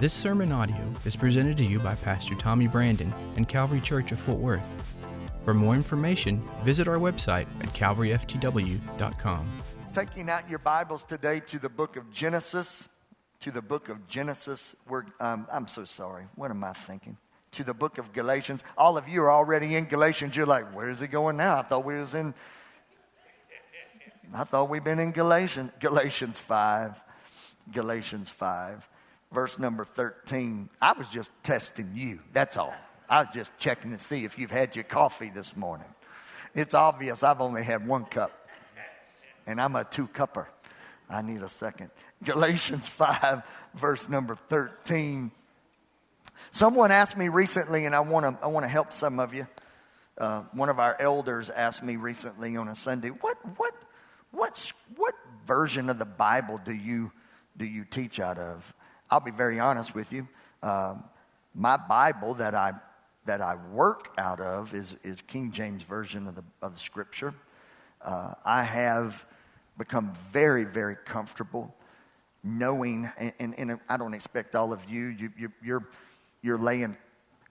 This sermon audio is presented to you by Pastor Tommy Brandon and Calvary Church of Fort Worth. For more information, visit our website at calvaryftw.com. Taking out your Bibles today to the book of Genesis, to the book of Genesis. We're, um, I'm so sorry. What am I thinking? To the book of Galatians. All of you are already in Galatians. You're like, where's it going now? I thought we was in. I thought we'd been in Galatians. Galatians five. Galatians five verse number 13. I was just testing you, that's all. I was just checking to see if you've had your coffee this morning. It's obvious I've only had one cup, and I'm a two cupper. I need a second. Galatians 5, verse number 13. Someone asked me recently, and I want to I wanna help some of you. Uh, one of our elders asked me recently on a Sunday, what, what, what's, what version of the Bible do you, do you teach out of? I'll be very honest with you. Um, my Bible that I that I work out of is, is King James version of the of the Scripture. Uh, I have become very very comfortable knowing, and, and, and, I don't expect all of you. you, you you're you're laying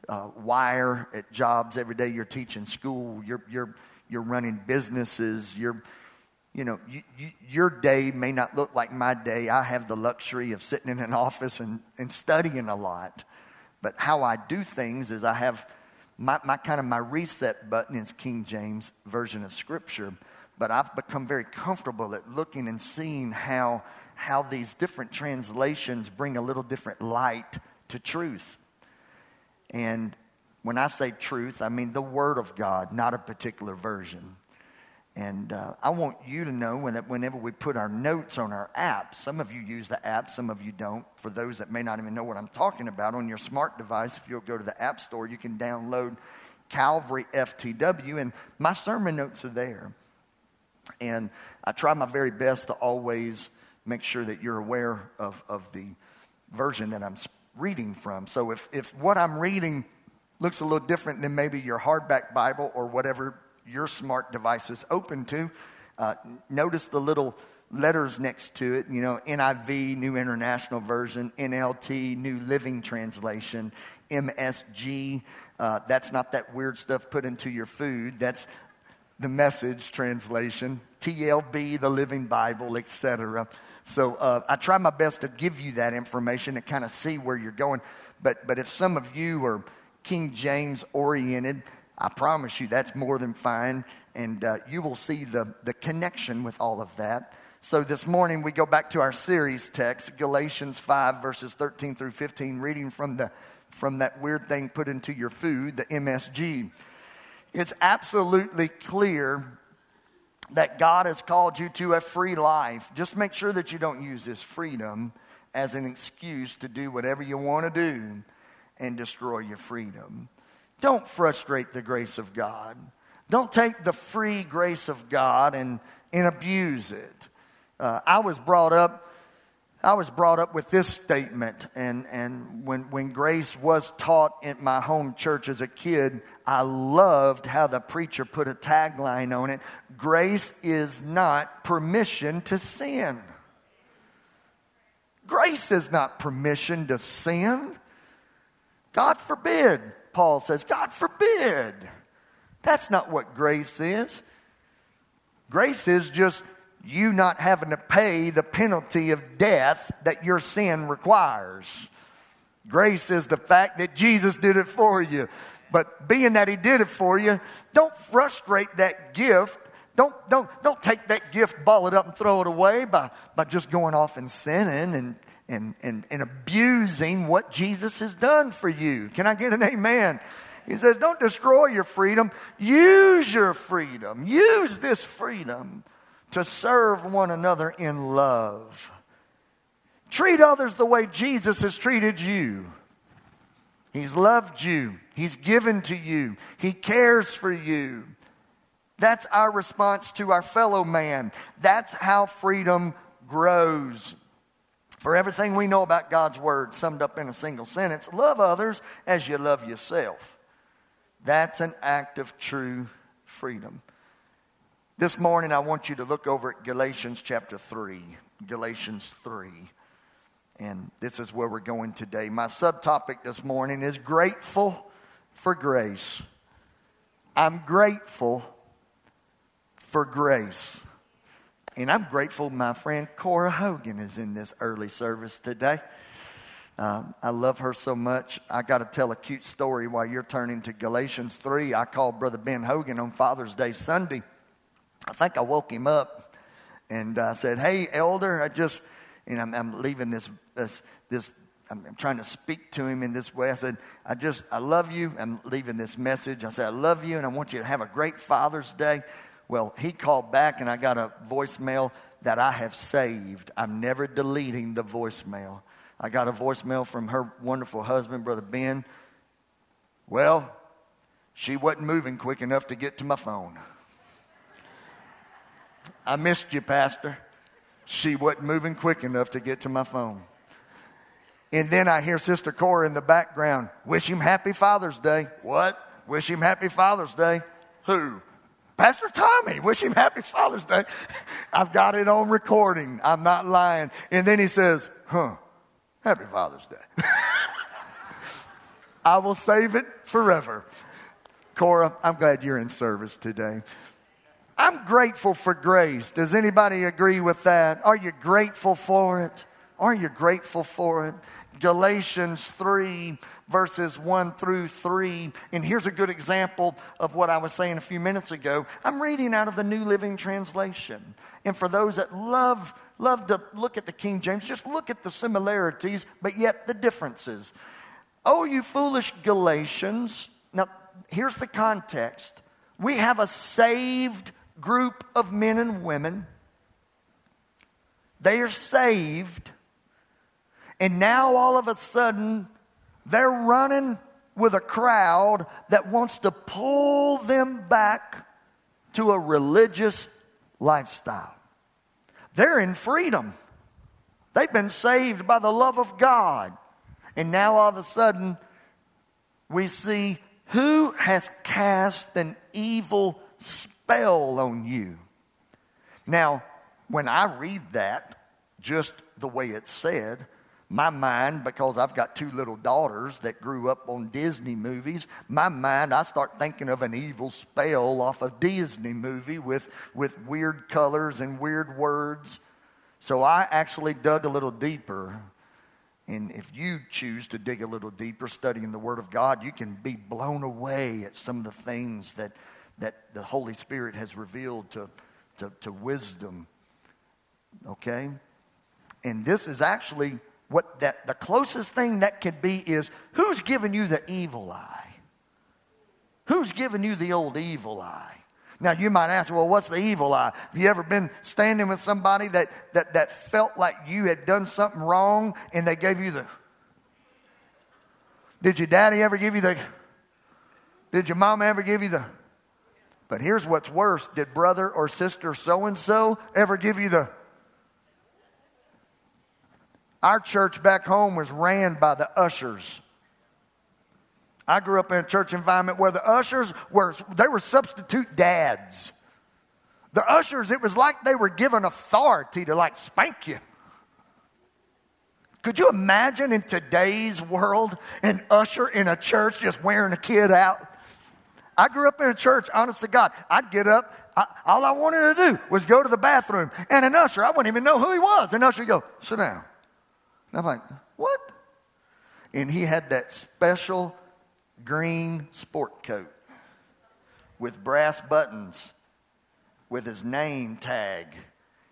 uh, wire at jobs every day. You're teaching school. You're you're you're running businesses. You're you know, you, you, your day may not look like my day. I have the luxury of sitting in an office and, and studying a lot. But how I do things is I have my, my kind of my reset button is King James version of Scripture. But I've become very comfortable at looking and seeing how, how these different translations bring a little different light to truth. And when I say truth, I mean the Word of God, not a particular version. And uh, I want you to know when, whenever we put our notes on our app, some of you use the app, some of you don't. For those that may not even know what I'm talking about, on your smart device, if you'll go to the App Store, you can download Calvary FTW, and my sermon notes are there. And I try my very best to always make sure that you're aware of, of the version that I'm reading from. So if, if what I'm reading looks a little different than maybe your hardback Bible or whatever your smart device is open to. Uh, notice the little letters next to it, you know, NIV, New International Version, NLT, New Living Translation, MSG. Uh, that's not that weird stuff put into your food. That's the message translation, TLB, the Living Bible, etc. So uh, I try my best to give you that information to kind of see where you're going. But, but if some of you are King James oriented, I promise you that's more than fine. And uh, you will see the, the connection with all of that. So this morning we go back to our series text, Galatians 5, verses 13 through 15, reading from, the, from that weird thing put into your food, the MSG. It's absolutely clear that God has called you to a free life. Just make sure that you don't use this freedom as an excuse to do whatever you want to do and destroy your freedom. Don't frustrate the grace of God. Don't take the free grace of God and, and abuse it. Uh, I was brought up. I was brought up with this statement, and, and when, when grace was taught in my home church as a kid, I loved how the preacher put a tagline on it Grace is not permission to sin. Grace is not permission to sin. God forbid. Paul says, God forbid. That's not what grace is. Grace is just you not having to pay the penalty of death that your sin requires. Grace is the fact that Jesus did it for you. But being that he did it for you, don't frustrate that gift. Don't, don't, don't take that gift, ball it up, and throw it away by, by just going off and sinning and, and, and, and abusing what Jesus has done for you. Can I get an amen? He says, Don't destroy your freedom. Use your freedom. Use this freedom to serve one another in love. Treat others the way Jesus has treated you. He's loved you, He's given to you, He cares for you. That's our response to our fellow man. That's how freedom grows. For everything we know about God's word, summed up in a single sentence love others as you love yourself. That's an act of true freedom. This morning, I want you to look over at Galatians chapter 3. Galatians 3. And this is where we're going today. My subtopic this morning is grateful for grace. I'm grateful for grace. And I'm grateful my friend Cora Hogan is in this early service today. Um, I love her so much. I got to tell a cute story while you're turning to Galatians 3. I called Brother Ben Hogan on Father's Day Sunday. I think I woke him up and I said, Hey, elder, I just, and I'm, I'm leaving this, this, this I'm, I'm trying to speak to him in this way. I said, I just, I love you. I'm leaving this message. I said, I love you and I want you to have a great Father's Day. Well, he called back and I got a voicemail that I have saved. I'm never deleting the voicemail. I got a voicemail from her wonderful husband, Brother Ben. Well, she wasn't moving quick enough to get to my phone. I missed you, Pastor. She wasn't moving quick enough to get to my phone. And then I hear Sister Cora in the background, wish him happy Father's Day. What? Wish him happy Father's Day. Who? Pastor Tommy, wish him happy Father's Day. I've got it on recording. I'm not lying. And then he says, huh, Happy Father's Day. I will save it forever. Cora, I'm glad you're in service today. I'm grateful for grace. Does anybody agree with that? Are you grateful for it? Are you grateful for it? Galatians 3, verses 1 through 3. And here's a good example of what I was saying a few minutes ago. I'm reading out of the New Living Translation. And for those that love love to look at the King James, just look at the similarities, but yet the differences. Oh, you foolish Galatians. Now, here's the context we have a saved group of men and women. They are saved, and now all of a sudden, they're running with a crowd that wants to pull them back to a religious lifestyle. They're in freedom. They've been saved by the love of God. And now all of a sudden, we see who has cast an evil spell on you. Now, when I read that, just the way it's said, my mind, because I've got two little daughters that grew up on Disney movies, my mind, I start thinking of an evil spell off a Disney movie with, with weird colors and weird words. So I actually dug a little deeper. And if you choose to dig a little deeper studying the Word of God, you can be blown away at some of the things that, that the Holy Spirit has revealed to, to, to wisdom. Okay? And this is actually what that the closest thing that could be is who's giving you the evil eye? Who's giving you the old evil eye? Now you might ask, well, what's the evil eye? Have you ever been standing with somebody that that, that felt like you had done something wrong and they gave you the Did your daddy ever give you the Did your mom ever give you the But here's what's worse. Did brother or sister so and so ever give you the our church back home was ran by the ushers. I grew up in a church environment where the ushers were they were substitute dads. The ushers, it was like they were given authority to like spank you. Could you imagine in today's world an usher in a church just wearing a kid out? I grew up in a church, honest to God. I'd get up, I, all I wanted to do was go to the bathroom, and an usher, I wouldn't even know who he was. An usher would go, sit down. And I'm like, what? And he had that special green sport coat with brass buttons with his name tag.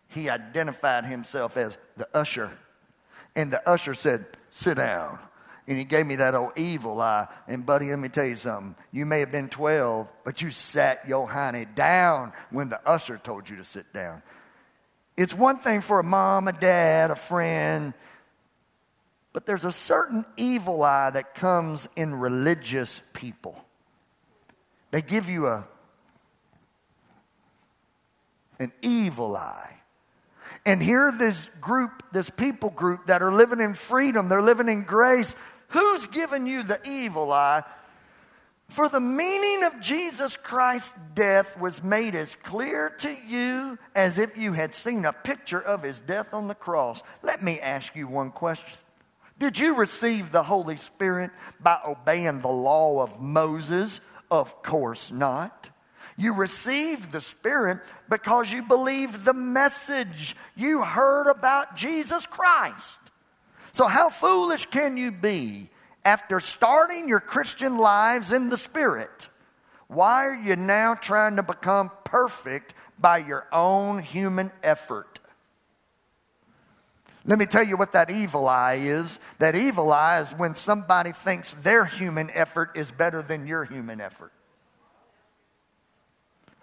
He identified himself as the usher. And the usher said, Sit down. And he gave me that old evil eye. And, buddy, let me tell you something. You may have been 12, but you sat your honey down when the usher told you to sit down. It's one thing for a mom, a dad, a friend but there's a certain evil eye that comes in religious people. They give you a an evil eye. And here this group, this people group that are living in freedom, they're living in grace. Who's giving you the evil eye? For the meaning of Jesus Christ's death was made as clear to you as if you had seen a picture of his death on the cross. Let me ask you one question. Did you receive the Holy Spirit by obeying the law of Moses? Of course not. You received the Spirit because you believed the message you heard about Jesus Christ. So, how foolish can you be after starting your Christian lives in the Spirit? Why are you now trying to become perfect by your own human effort? Let me tell you what that evil eye is. That evil eye is when somebody thinks their human effort is better than your human effort.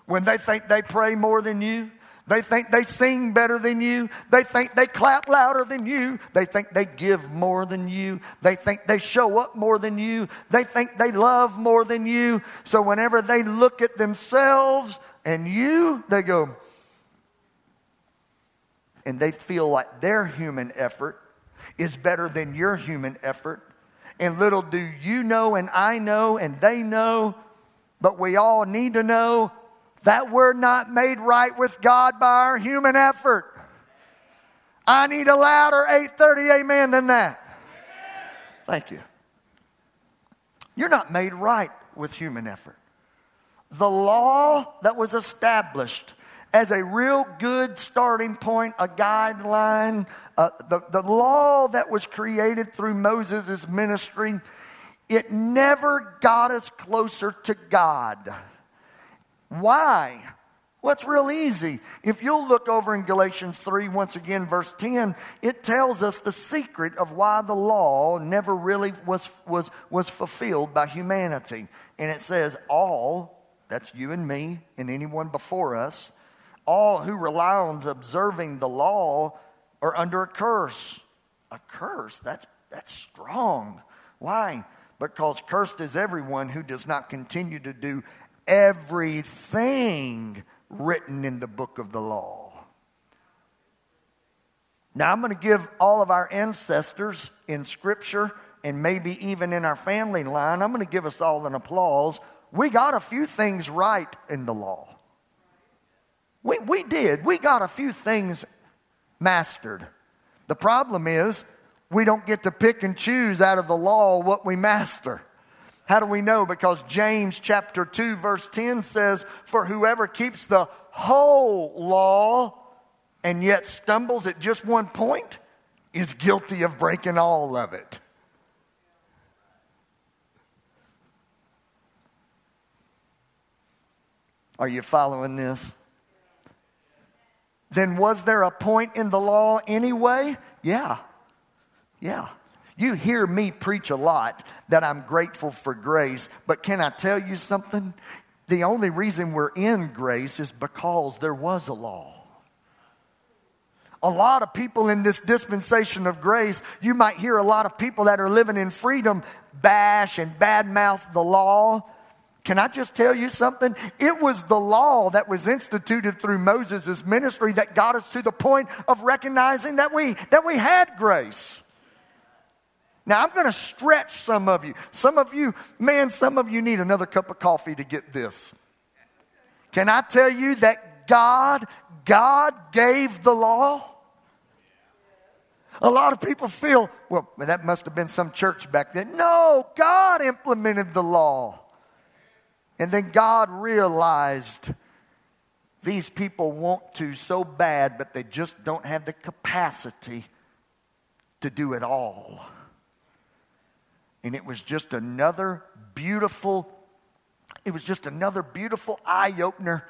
When they think they pray more than you, they think they sing better than you. They think they clap louder than you. They think they give more than you. They think they show up more than you. They think they love more than you. So whenever they look at themselves and you, they go, and they feel like their human effort is better than your human effort. And little do you know, and I know, and they know, but we all need to know that we're not made right with God by our human effort. I need a louder 830 amen than that. Thank you. You're not made right with human effort. The law that was established as a real good starting point, a guideline, uh, the, the law that was created through Moses' ministry, it never got us closer to God. Why? Well, it's real easy. If you'll look over in Galatians 3, once again, verse 10, it tells us the secret of why the law never really was, was, was fulfilled by humanity. And it says, All, that's you and me and anyone before us, all who rely on observing the law are under a curse. A curse? That's, that's strong. Why? Because cursed is everyone who does not continue to do everything written in the book of the law. Now, I'm going to give all of our ancestors in Scripture and maybe even in our family line, I'm going to give us all an applause. We got a few things right in the law. We, we did. We got a few things mastered. The problem is, we don't get to pick and choose out of the law what we master. How do we know? Because James chapter 2 verse 10 says, "For whoever keeps the whole law and yet stumbles at just one point is guilty of breaking all of it." Are you following this? Then was there a point in the law anyway? Yeah. Yeah. You hear me preach a lot that I'm grateful for grace, but can I tell you something? The only reason we're in grace is because there was a law. A lot of people in this dispensation of grace, you might hear a lot of people that are living in freedom bash and badmouth the law. Can I just tell you something? It was the law that was instituted through Moses' ministry that got us to the point of recognizing that we, that we had grace. Now, I'm going to stretch some of you. Some of you, man, some of you need another cup of coffee to get this. Can I tell you that God, God gave the law? A lot of people feel, well, that must have been some church back then. No, God implemented the law. And then God realized these people want to so bad, but they just don't have the capacity to do it all. And it was just another beautiful, it was just another beautiful eye opener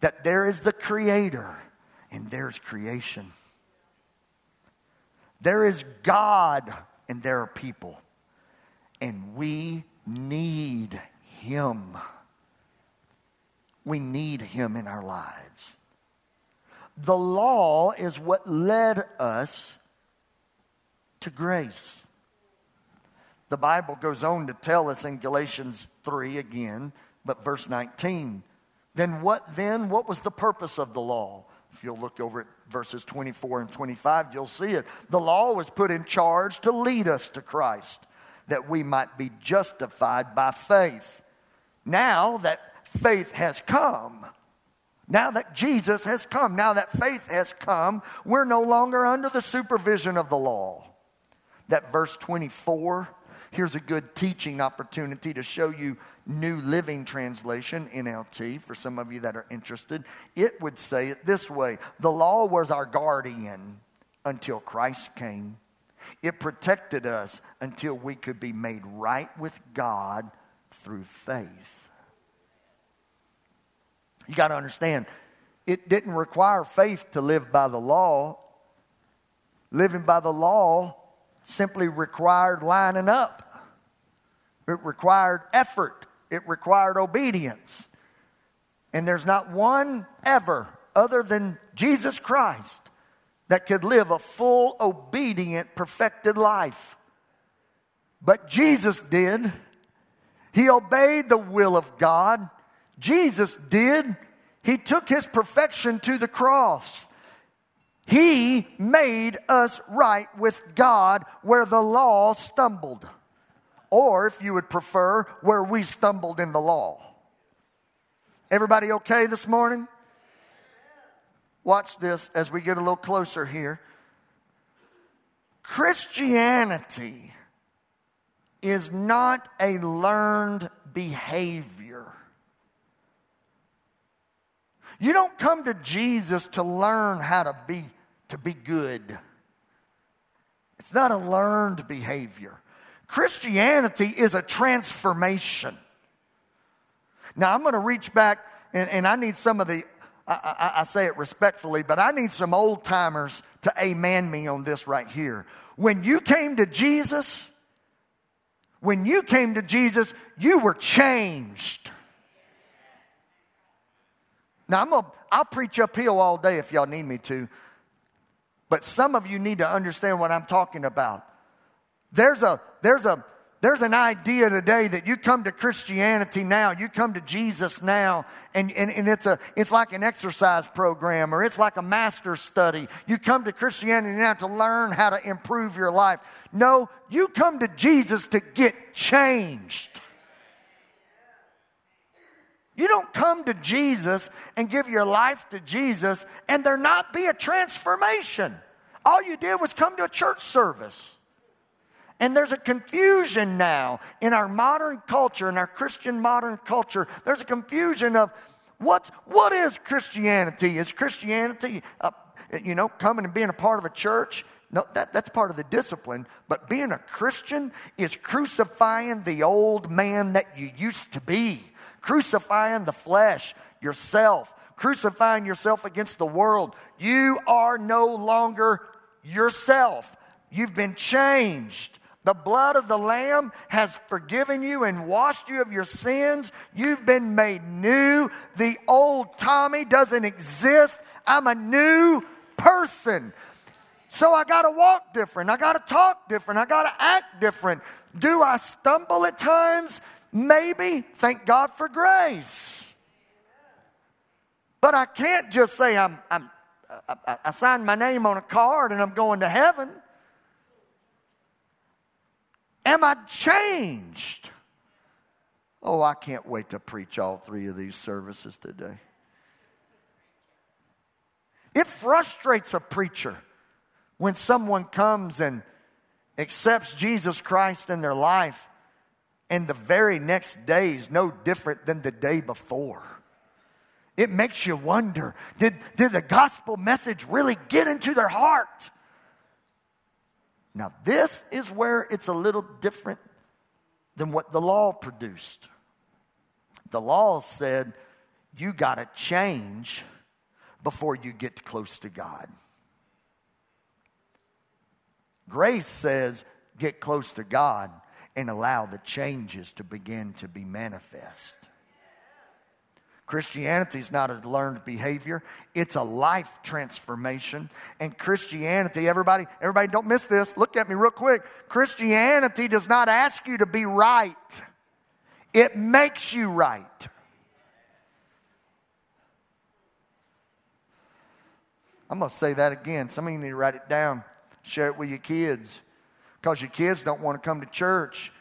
that there is the Creator and there's creation. There is God and there are people. And we need Him. We need Him in our lives. The law is what led us to grace. The Bible goes on to tell us in Galatians 3 again, but verse 19. Then what then? What was the purpose of the law? If you'll look over at verses 24 and 25, you'll see it. The law was put in charge to lead us to Christ, that we might be justified by faith. Now that faith has come, now that Jesus has come, now that faith has come, we're no longer under the supervision of the law. That verse 24, here's a good teaching opportunity to show you New Living Translation, NLT, for some of you that are interested. It would say it this way The law was our guardian until Christ came. It protected us until we could be made right with God through faith. You got to understand, it didn't require faith to live by the law. Living by the law simply required lining up, it required effort, it required obedience. And there's not one ever other than Jesus Christ that could live a full, obedient, perfected life. But Jesus did. He obeyed the will of God. Jesus did. He took his perfection to the cross. He made us right with God where the law stumbled. Or, if you would prefer, where we stumbled in the law. Everybody okay this morning? Watch this as we get a little closer here. Christianity is not a learned behavior. You don't come to Jesus to learn how to be to be good. It's not a learned behavior. Christianity is a transformation. Now I'm going to reach back and, and I need some of the I, I, I, say it respectfully, but I need some old timers to amen me on this right here. When you came to Jesus, when you came to Jesus, you were changed. Now, I'm gonna, I'll preach uphill all day if y'all need me to, but some of you need to understand what I'm talking about. There's a, there's a, there's an idea today that you come to Christianity now, you come to Jesus now, and, and, and it's, a, it's like an exercise program or it's like a master study. You come to Christianity now to learn how to improve your life. No, you come to Jesus to get changed. You don't come to Jesus and give your life to Jesus and there not be a transformation. All you did was come to a church service. And there's a confusion now in our modern culture, in our Christian modern culture. There's a confusion of what's, what is Christianity? Is Christianity, uh, you know, coming and being a part of a church? No, that, that's part of the discipline. But being a Christian is crucifying the old man that you used to be, crucifying the flesh, yourself, crucifying yourself against the world. You are no longer yourself. You've been changed. The blood of the Lamb has forgiven you and washed you of your sins. You've been made new. The old Tommy doesn't exist. I'm a new person. So I got to walk different. I got to talk different. I got to act different. Do I stumble at times? Maybe. Thank God for grace. But I can't just say I'm, I'm I, I signed my name on a card and I'm going to heaven. Am I changed? Oh, I can't wait to preach all three of these services today. It frustrates a preacher when someone comes and accepts Jesus Christ in their life, and the very next day is no different than the day before. It makes you wonder did, did the gospel message really get into their heart? Now, this is where it's a little different than what the law produced. The law said you got to change before you get close to God. Grace says get close to God and allow the changes to begin to be manifest. Christianity is not a learned behavior, it's a life transformation. And Christianity, everybody, everybody don't miss this. Look at me real quick. Christianity does not ask you to be right. It makes you right. I'm going to say that again. Some of you need to write it down, share it with your kids. Because your kids don't want to come to church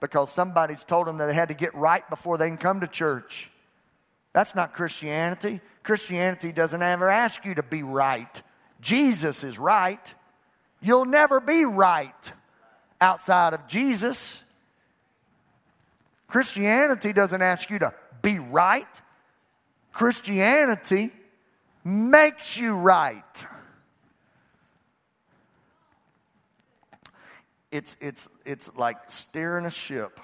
because somebody's told them that they had to get right before they can come to church. That's not Christianity. Christianity doesn't ever ask you to be right. Jesus is right. You'll never be right outside of Jesus. Christianity doesn't ask you to be right. Christianity makes you right. It's, it's, it's like steering a ship,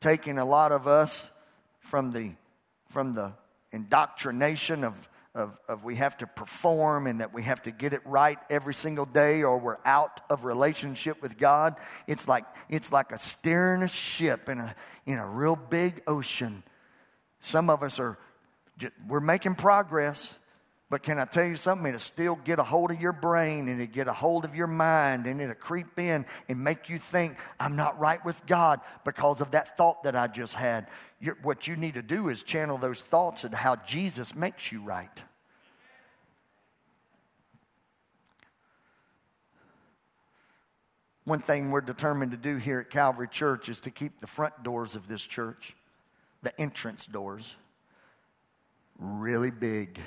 taking a lot of us from the, from the indoctrination of, of, of we have to perform and that we have to get it right every single day or we're out of relationship with God. It's like, it's like a steering a ship in a, in a real big ocean. Some of us are, we're making progress. But can I tell you something? It'll still get a hold of your brain and it'll get a hold of your mind and it'll creep in and make you think, I'm not right with God because of that thought that I just had. You're, what you need to do is channel those thoughts and how Jesus makes you right. One thing we're determined to do here at Calvary Church is to keep the front doors of this church, the entrance doors, really big.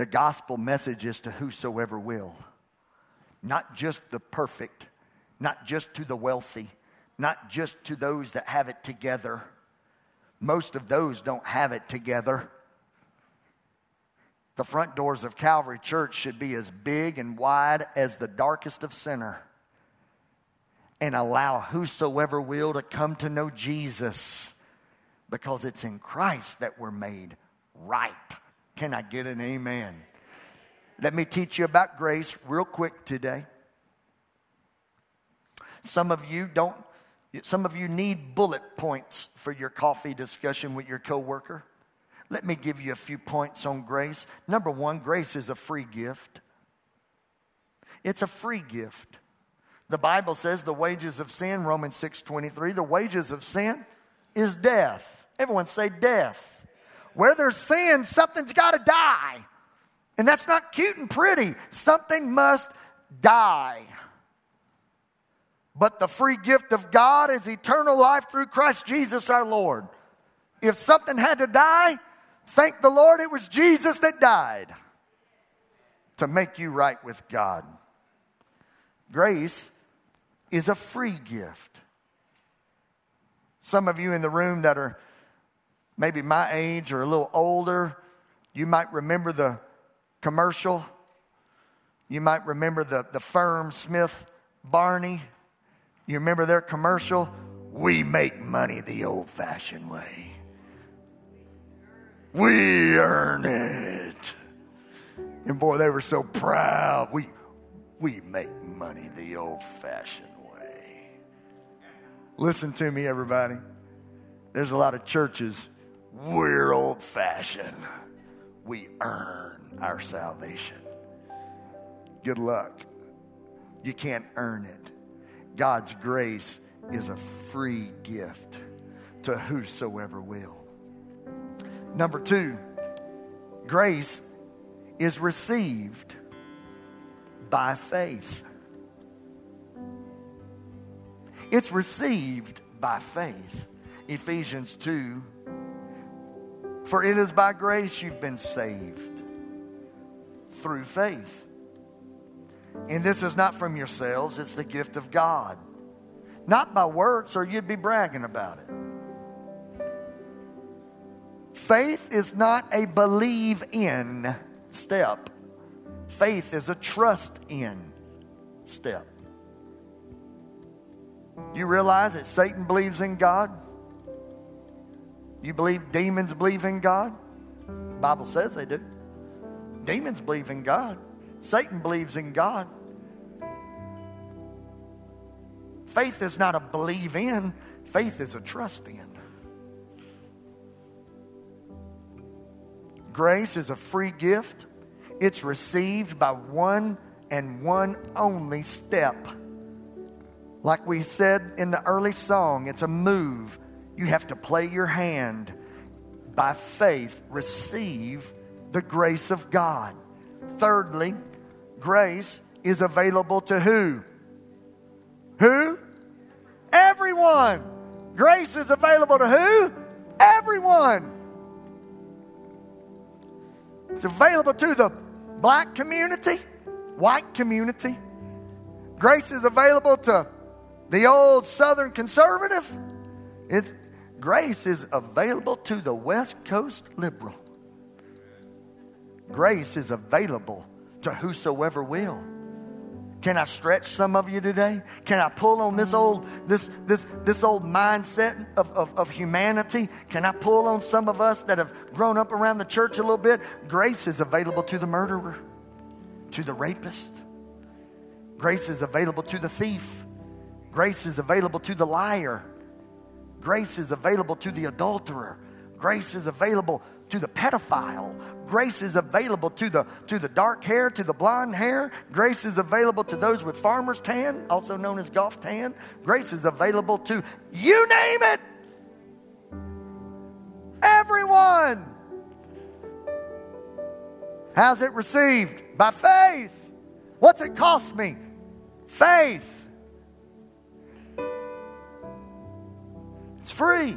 The gospel message is to whosoever will, not just the perfect, not just to the wealthy, not just to those that have it together. Most of those don't have it together. The front doors of Calvary Church should be as big and wide as the darkest of sinner and allow whosoever will to come to know Jesus because it's in Christ that we're made right. Can I get an amen? Let me teach you about grace real quick today. Some of you don't some of you need bullet points for your coffee discussion with your coworker. Let me give you a few points on grace. Number 1, grace is a free gift. It's a free gift. The Bible says the wages of sin, Romans 6:23, the wages of sin is death. Everyone say death. Where there's sin, something's got to die. And that's not cute and pretty. Something must die. But the free gift of God is eternal life through Christ Jesus our Lord. If something had to die, thank the Lord it was Jesus that died to make you right with God. Grace is a free gift. Some of you in the room that are maybe my age or a little older, you might remember the commercial. You might remember the, the firm Smith Barney. You remember their commercial? We make money the old fashioned way. We earn it. And boy, they were so proud. We, we make money the old fashioned way. Listen to me, everybody. There's a lot of churches we're old fashioned. We earn our salvation. Good luck. You can't earn it. God's grace is a free gift to whosoever will. Number two, grace is received by faith. It's received by faith. Ephesians 2 for it is by grace you've been saved through faith. And this is not from yourselves, it's the gift of God. Not by works, or you'd be bragging about it. Faith is not a believe in step, faith is a trust in step. You realize that Satan believes in God? You believe demons believe in God? The Bible says they do. Demons believe in God. Satan believes in God. Faith is not a believe in, faith is a trust in. Grace is a free gift. It's received by one and one only step. Like we said in the early song, it's a move you have to play your hand by faith, receive the grace of God. Thirdly, grace is available to who? Who? Everyone. Grace is available to who? Everyone. It's available to the black community, white community. Grace is available to the old Southern conservative. It's, grace is available to the West Coast liberal. Grace is available to whosoever will. Can I stretch some of you today? Can I pull on this old this this this old mindset of, of, of, humanity? Can I pull on some of us that have grown up around the church a little bit? Grace is available to the murderer, to the rapist. Grace is available to the thief. Grace is available to the liar. Grace is available to the adulterer. Grace is available to the pedophile. Grace is available to the, to the dark hair, to the blonde hair. Grace is available to those with farmer's tan, also known as golf tan. Grace is available to you name it. Everyone. How's it received? By faith. What's it cost me? Faith. It's free.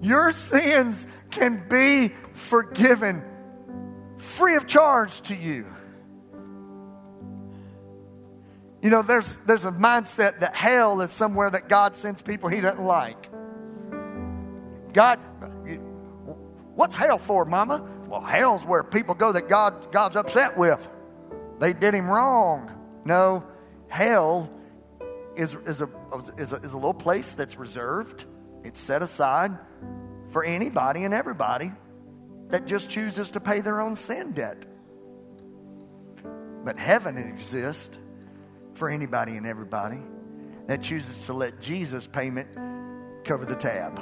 Your sins can be forgiven free of charge to you. You know, there's, there's a mindset that hell is somewhere that God sends people he doesn't like. God, what's hell for, mama? Well, hell's where people go that God, God's upset with. They did him wrong. No, hell is, is, a, is, a, is a little place that's reserved, it's set aside for anybody and everybody that just chooses to pay their own sin debt. But heaven exists for anybody and everybody that chooses to let Jesus' payment cover the tab.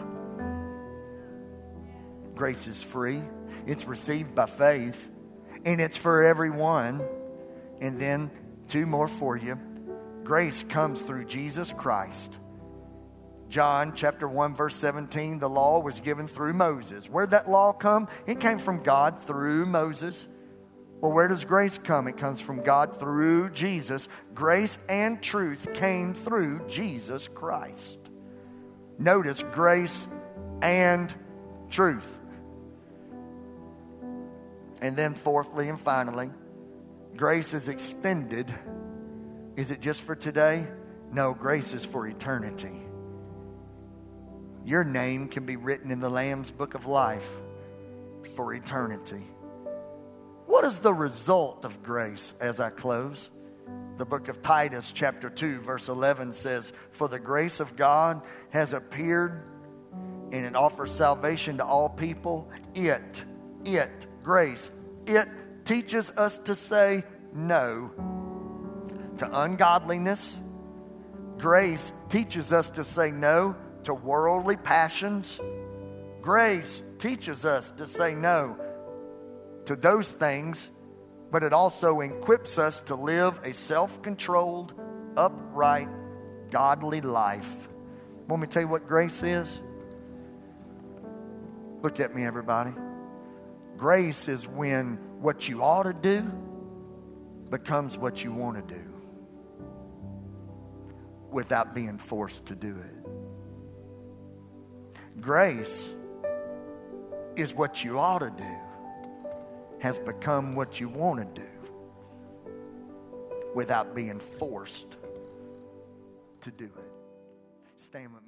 Grace is free, it's received by faith, and it's for everyone. And then, two more for you. Grace comes through Jesus Christ John chapter 1 verse 17, the law was given through Moses. Where'd that law come? It came from God through Moses. Well, where does grace come? It comes from God through Jesus. Grace and truth came through Jesus Christ. Notice grace and truth. And then, fourthly and finally, grace is extended. Is it just for today? No, grace is for eternity your name can be written in the Lamb's book of life for eternity. What is the result of grace as I close? The book of Titus, chapter 2, verse 11 says, For the grace of God has appeared and it offers salvation to all people. It, it, grace, it teaches us to say no to ungodliness. Grace teaches us to say no to worldly passions. Grace teaches us to say no to those things, but it also equips us to live a self controlled, upright, godly life. Want me to tell you what grace is? Look at me, everybody. Grace is when what you ought to do becomes what you want to do without being forced to do it. Grace is what you ought to do, has become what you want to do without being forced to do it. Stand with.